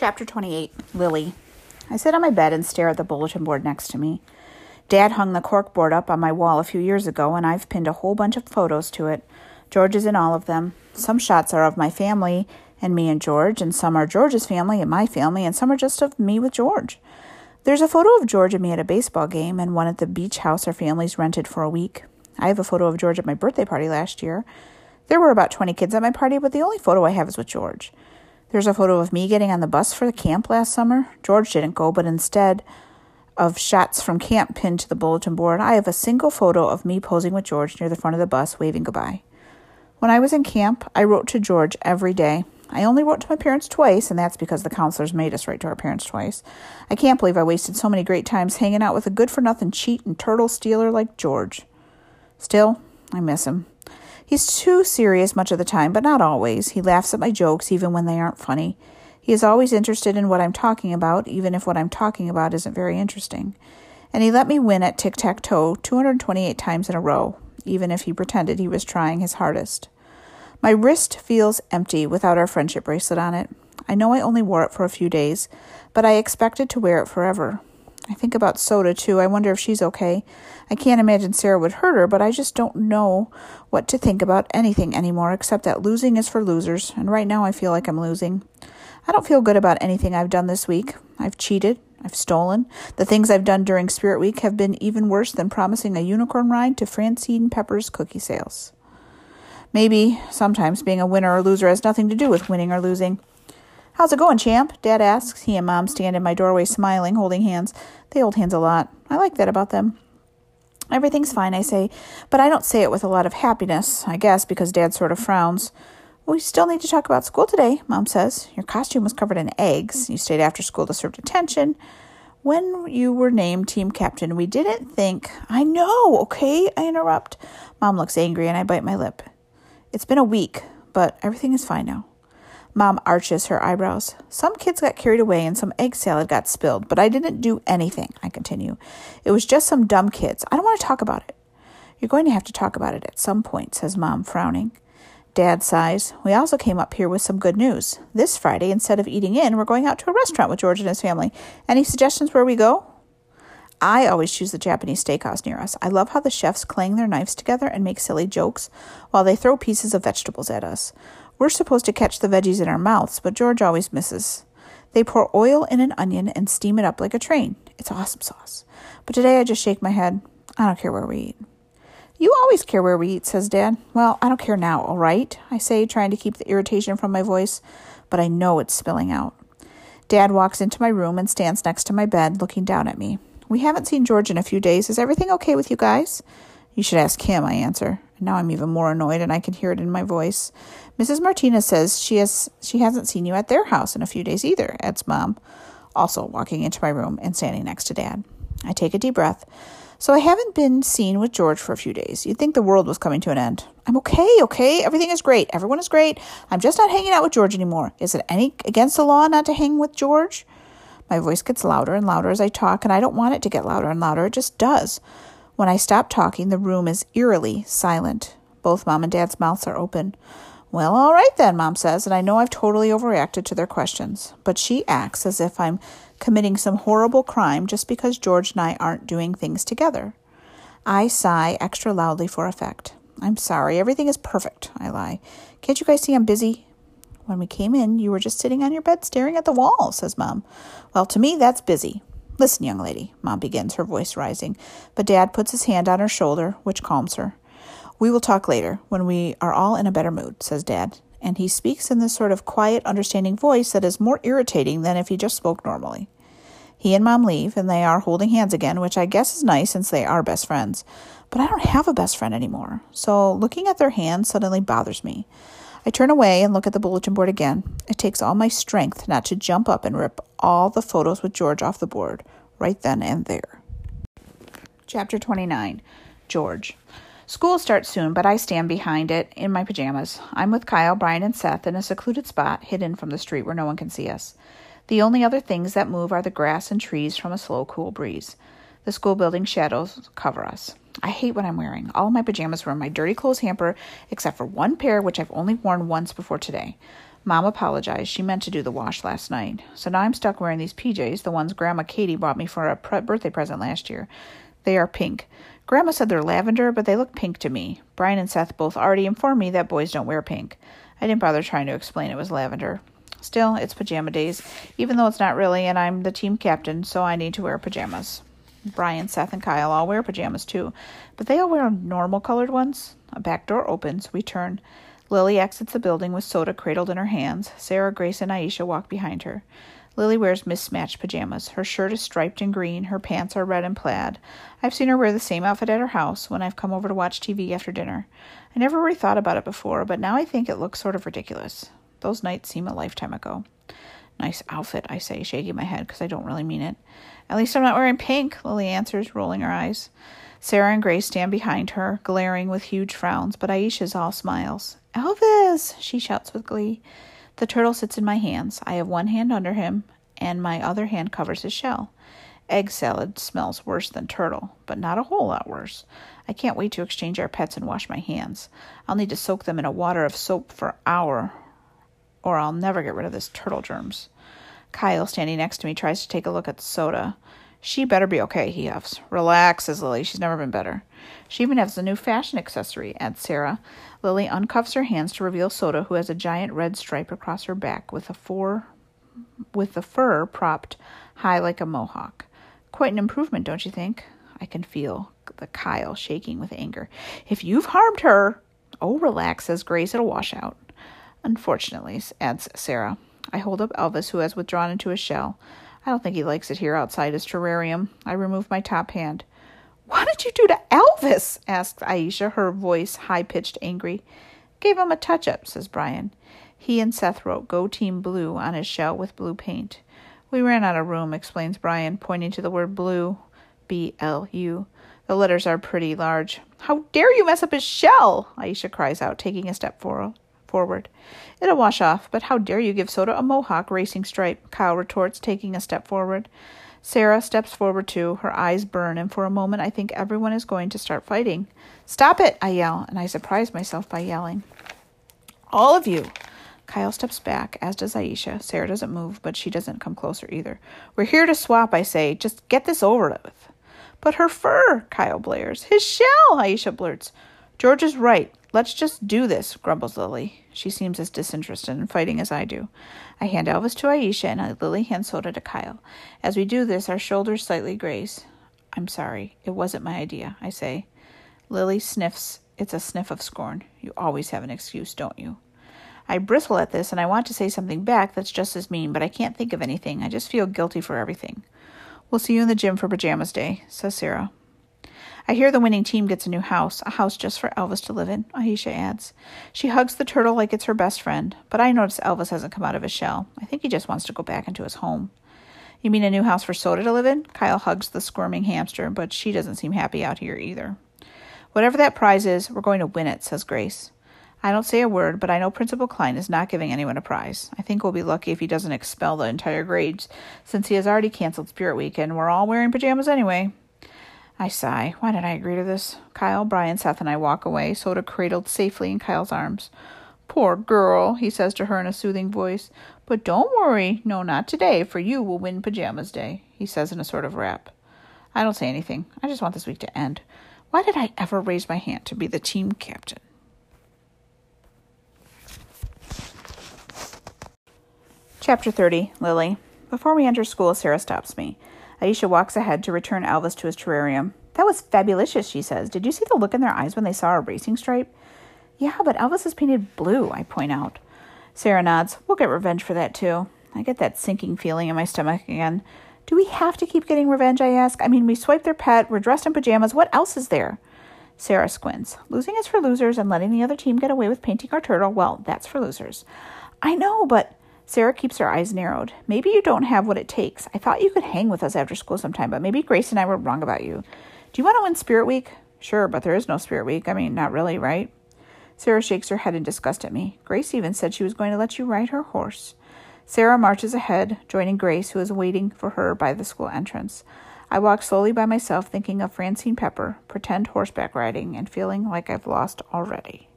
Chapter 28 Lily. I sit on my bed and stare at the bulletin board next to me. Dad hung the cork board up on my wall a few years ago, and I've pinned a whole bunch of photos to it. George is in all of them. Some shots are of my family and me and George, and some are George's family and my family, and some are just of me with George. There's a photo of George and me at a baseball game and one at the beach house our families rented for a week. I have a photo of George at my birthday party last year. There were about 20 kids at my party, but the only photo I have is with George. There's a photo of me getting on the bus for the camp last summer. George didn't go, but instead of shots from camp pinned to the bulletin board, I have a single photo of me posing with George near the front of the bus, waving goodbye. When I was in camp, I wrote to George every day. I only wrote to my parents twice, and that's because the counselors made us write to our parents twice. I can't believe I wasted so many great times hanging out with a good for nothing cheat and turtle stealer like George. Still, I miss him. He's too serious much of the time, but not always. He laughs at my jokes even when they aren't funny. He is always interested in what I'm talking about, even if what I'm talking about isn't very interesting. And he let me win at tic tac toe 228 times in a row, even if he pretended he was trying his hardest. My wrist feels empty without our friendship bracelet on it. I know I only wore it for a few days, but I expected to wear it forever. I think about Soda too. I wonder if she's okay. I can't imagine Sarah would hurt her, but I just don't know what to think about anything anymore except that losing is for losers, and right now I feel like I'm losing. I don't feel good about anything I've done this week. I've cheated. I've stolen. The things I've done during Spirit Week have been even worse than promising a unicorn ride to Francine Pepper's cookie sales. Maybe sometimes being a winner or loser has nothing to do with winning or losing. How's it going, champ? Dad asks. He and Mom stand in my doorway smiling, holding hands. They hold hands a lot. I like that about them. Everything's fine, I say, but I don't say it with a lot of happiness, I guess, because Dad sort of frowns. We still need to talk about school today, Mom says. Your costume was covered in eggs. You stayed after school to serve detention. When you were named team captain, we didn't think. I know, okay? I interrupt. Mom looks angry and I bite my lip. It's been a week, but everything is fine now. Mom arches her eyebrows. Some kids got carried away and some egg salad got spilled, but I didn't do anything, I continue. It was just some dumb kids. I don't want to talk about it. You're going to have to talk about it at some point, says Mom, frowning. Dad sighs. We also came up here with some good news. This Friday, instead of eating in, we're going out to a restaurant with George and his family. Any suggestions where we go? I always choose the Japanese steakhouse near us. I love how the chefs clang their knives together and make silly jokes while they throw pieces of vegetables at us. We're supposed to catch the veggies in our mouths, but George always misses. They pour oil in an onion and steam it up like a train. It's awesome sauce. But today I just shake my head. I don't care where we eat. You always care where we eat, says Dad. Well, I don't care now, all right? I say, trying to keep the irritation from my voice, but I know it's spilling out. Dad walks into my room and stands next to my bed, looking down at me. We haven't seen George in a few days. Is everything okay with you guys? You should ask him, I answer. Now I'm even more annoyed and I can hear it in my voice. Mrs. Martinez says she has she hasn't seen you at their house in a few days either, adds Mom, also walking into my room and standing next to Dad. I take a deep breath. So I haven't been seen with George for a few days. You'd think the world was coming to an end. I'm okay, okay? Everything is great. Everyone is great. I'm just not hanging out with George anymore. Is it any against the law not to hang with George? My voice gets louder and louder as I talk, and I don't want it to get louder and louder. It just does. When I stop talking, the room is eerily silent. Both Mom and Dad's mouths are open. Well, all right then, Mom says, and I know I've totally overreacted to their questions. But she acts as if I'm committing some horrible crime just because George and I aren't doing things together. I sigh extra loudly for effect. I'm sorry, everything is perfect, I lie. Can't you guys see I'm busy? When we came in, you were just sitting on your bed staring at the wall, says Mom. Well, to me, that's busy. Listen, young lady, Mom begins, her voice rising, but Dad puts his hand on her shoulder, which calms her. We will talk later, when we are all in a better mood, says Dad, and he speaks in this sort of quiet, understanding voice that is more irritating than if he just spoke normally. He and Mom leave, and they are holding hands again, which I guess is nice since they are best friends. But I don't have a best friend anymore, so looking at their hands suddenly bothers me. I turn away and look at the bulletin board again. It takes all my strength not to jump up and rip all the photos with George off the board, right then and there. Chapter 29 George. School starts soon, but I stand behind it in my pajamas. I'm with Kyle, Brian, and Seth in a secluded spot hidden from the street where no one can see us. The only other things that move are the grass and trees from a slow, cool breeze. The school building shadows cover us. I hate what I'm wearing. All my pajamas were in my dirty clothes hamper, except for one pair, which I've only worn once before today. Mom apologized. She meant to do the wash last night. So now I'm stuck wearing these PJs, the ones Grandma Katie bought me for a pre- birthday present last year. They are pink. Grandma said they're lavender, but they look pink to me. Brian and Seth both already informed me that boys don't wear pink. I didn't bother trying to explain it was lavender. Still, it's pajama days, even though it's not really, and I'm the team captain, so I need to wear pajamas. Brian, Seth, and Kyle all wear pajamas too, but they all wear normal colored ones. A back door opens. We turn. Lily exits the building with soda cradled in her hands. Sarah, Grace, and Aisha walk behind her. Lily wears mismatched pajamas. Her shirt is striped and green, her pants are red and plaid. I've seen her wear the same outfit at her house when I've come over to watch TV after dinner. I never really thought about it before, but now I think it looks sort of ridiculous. Those nights seem a lifetime ago. Nice outfit, I say, shaking my head because I don't really mean it. At least I'm not wearing pink, Lily answers, rolling her eyes. Sarah and Grace stand behind her, glaring with huge frowns, but Aisha's all smiles. Elvis! she shouts with glee. The turtle sits in my hands. I have one hand under him, and my other hand covers his shell. Egg salad smells worse than turtle, but not a whole lot worse. I can't wait to exchange our pets and wash my hands. I'll need to soak them in a water of soap for hour, or I'll never get rid of this turtle germs. Kyle, standing next to me, tries to take a look at the soda. She better be okay, he huffs. Relax, says Lily. She's never been better. She even has a new fashion accessory, adds Sarah. Lily uncuffs her hands to reveal Soda, who has a giant red stripe across her back with a four with the fur propped high like a mohawk. Quite an improvement, don't you think? I can feel the Kyle shaking with anger. If you've harmed her, oh, relax, says Grace. It'll wash out. Unfortunately, adds Sarah. I hold up Elvis, who has withdrawn into his shell. I don't think he likes it here outside his terrarium. I remove my top hand. What did you do to Elvis? asks Aisha, her voice high pitched angry. Gave him a touch up, says Brian. He and Seth wrote Go Team Blue on his shell with blue paint. We ran out of room, explains Brian, pointing to the word blue. B L U. The letters are pretty large. How dare you mess up his shell? Aisha cries out, taking a step forward. It'll wash off, but how dare you give Soda a mohawk racing stripe? Kyle retorts, taking a step forward. Sarah steps forward too. Her eyes burn, and for a moment I think everyone is going to start fighting. Stop it! I yell, and I surprise myself by yelling. All of you! Kyle steps back, as does Aisha. Sarah doesn't move, but she doesn't come closer either. We're here to swap, I say. Just get this over with. But her fur, Kyle blares. His shell, Aisha blurts. George is right. Let's just do this, grumbles Lily. She seems as disinterested in fighting as I do. I hand Elvis to Aisha and Lily hands Soda to Kyle. As we do this, our shoulders slightly graze. I'm sorry. It wasn't my idea, I say. Lily sniffs. It's a sniff of scorn. You always have an excuse, don't you? I bristle at this and I want to say something back that's just as mean, but I can't think of anything. I just feel guilty for everything. We'll see you in the gym for pajamas day, says Sarah. I hear the winning team gets a new house, a house just for Elvis to live in, Aisha adds. She hugs the turtle like it's her best friend, but I notice Elvis hasn't come out of his shell. I think he just wants to go back into his home. You mean a new house for Soda to live in? Kyle hugs the squirming hamster, but she doesn't seem happy out here either. Whatever that prize is, we're going to win it, says Grace. I don't say a word, but I know Principal Klein is not giving anyone a prize. I think we'll be lucky if he doesn't expel the entire grades, since he has already canceled Spirit Week, and we're all wearing pajamas anyway. I sigh. Why did I agree to this? Kyle, Brian, Seth, and I walk away, Soda cradled safely in Kyle's arms. Poor girl, he says to her in a soothing voice. But don't worry. No, not today, for you will win Pajamas Day, he says in a sort of rap. I don't say anything. I just want this week to end. Why did I ever raise my hand to be the team captain? Chapter 30 Lily. Before we enter school, Sarah stops me. Aisha walks ahead to return Elvis to his terrarium. That was fabulous, she says. Did you see the look in their eyes when they saw a racing stripe? Yeah, but Elvis is painted blue, I point out. Sarah nods. We'll get revenge for that, too. I get that sinking feeling in my stomach again. Do we have to keep getting revenge, I ask? I mean, we swiped their pet, we're dressed in pajamas. What else is there? Sarah squints. Losing is for losers, and letting the other team get away with painting our turtle, well, that's for losers. I know, but Sarah keeps her eyes narrowed. Maybe you don't have what it takes. I thought you could hang with us after school sometime, but maybe Grace and I were wrong about you. Do you want to win Spirit Week? Sure, but there is no Spirit Week. I mean, not really, right? Sarah shakes her head in disgust at me. Grace even said she was going to let you ride her horse. Sarah marches ahead, joining Grace, who is waiting for her by the school entrance. I walk slowly by myself, thinking of Francine Pepper, pretend horseback riding, and feeling like I've lost already.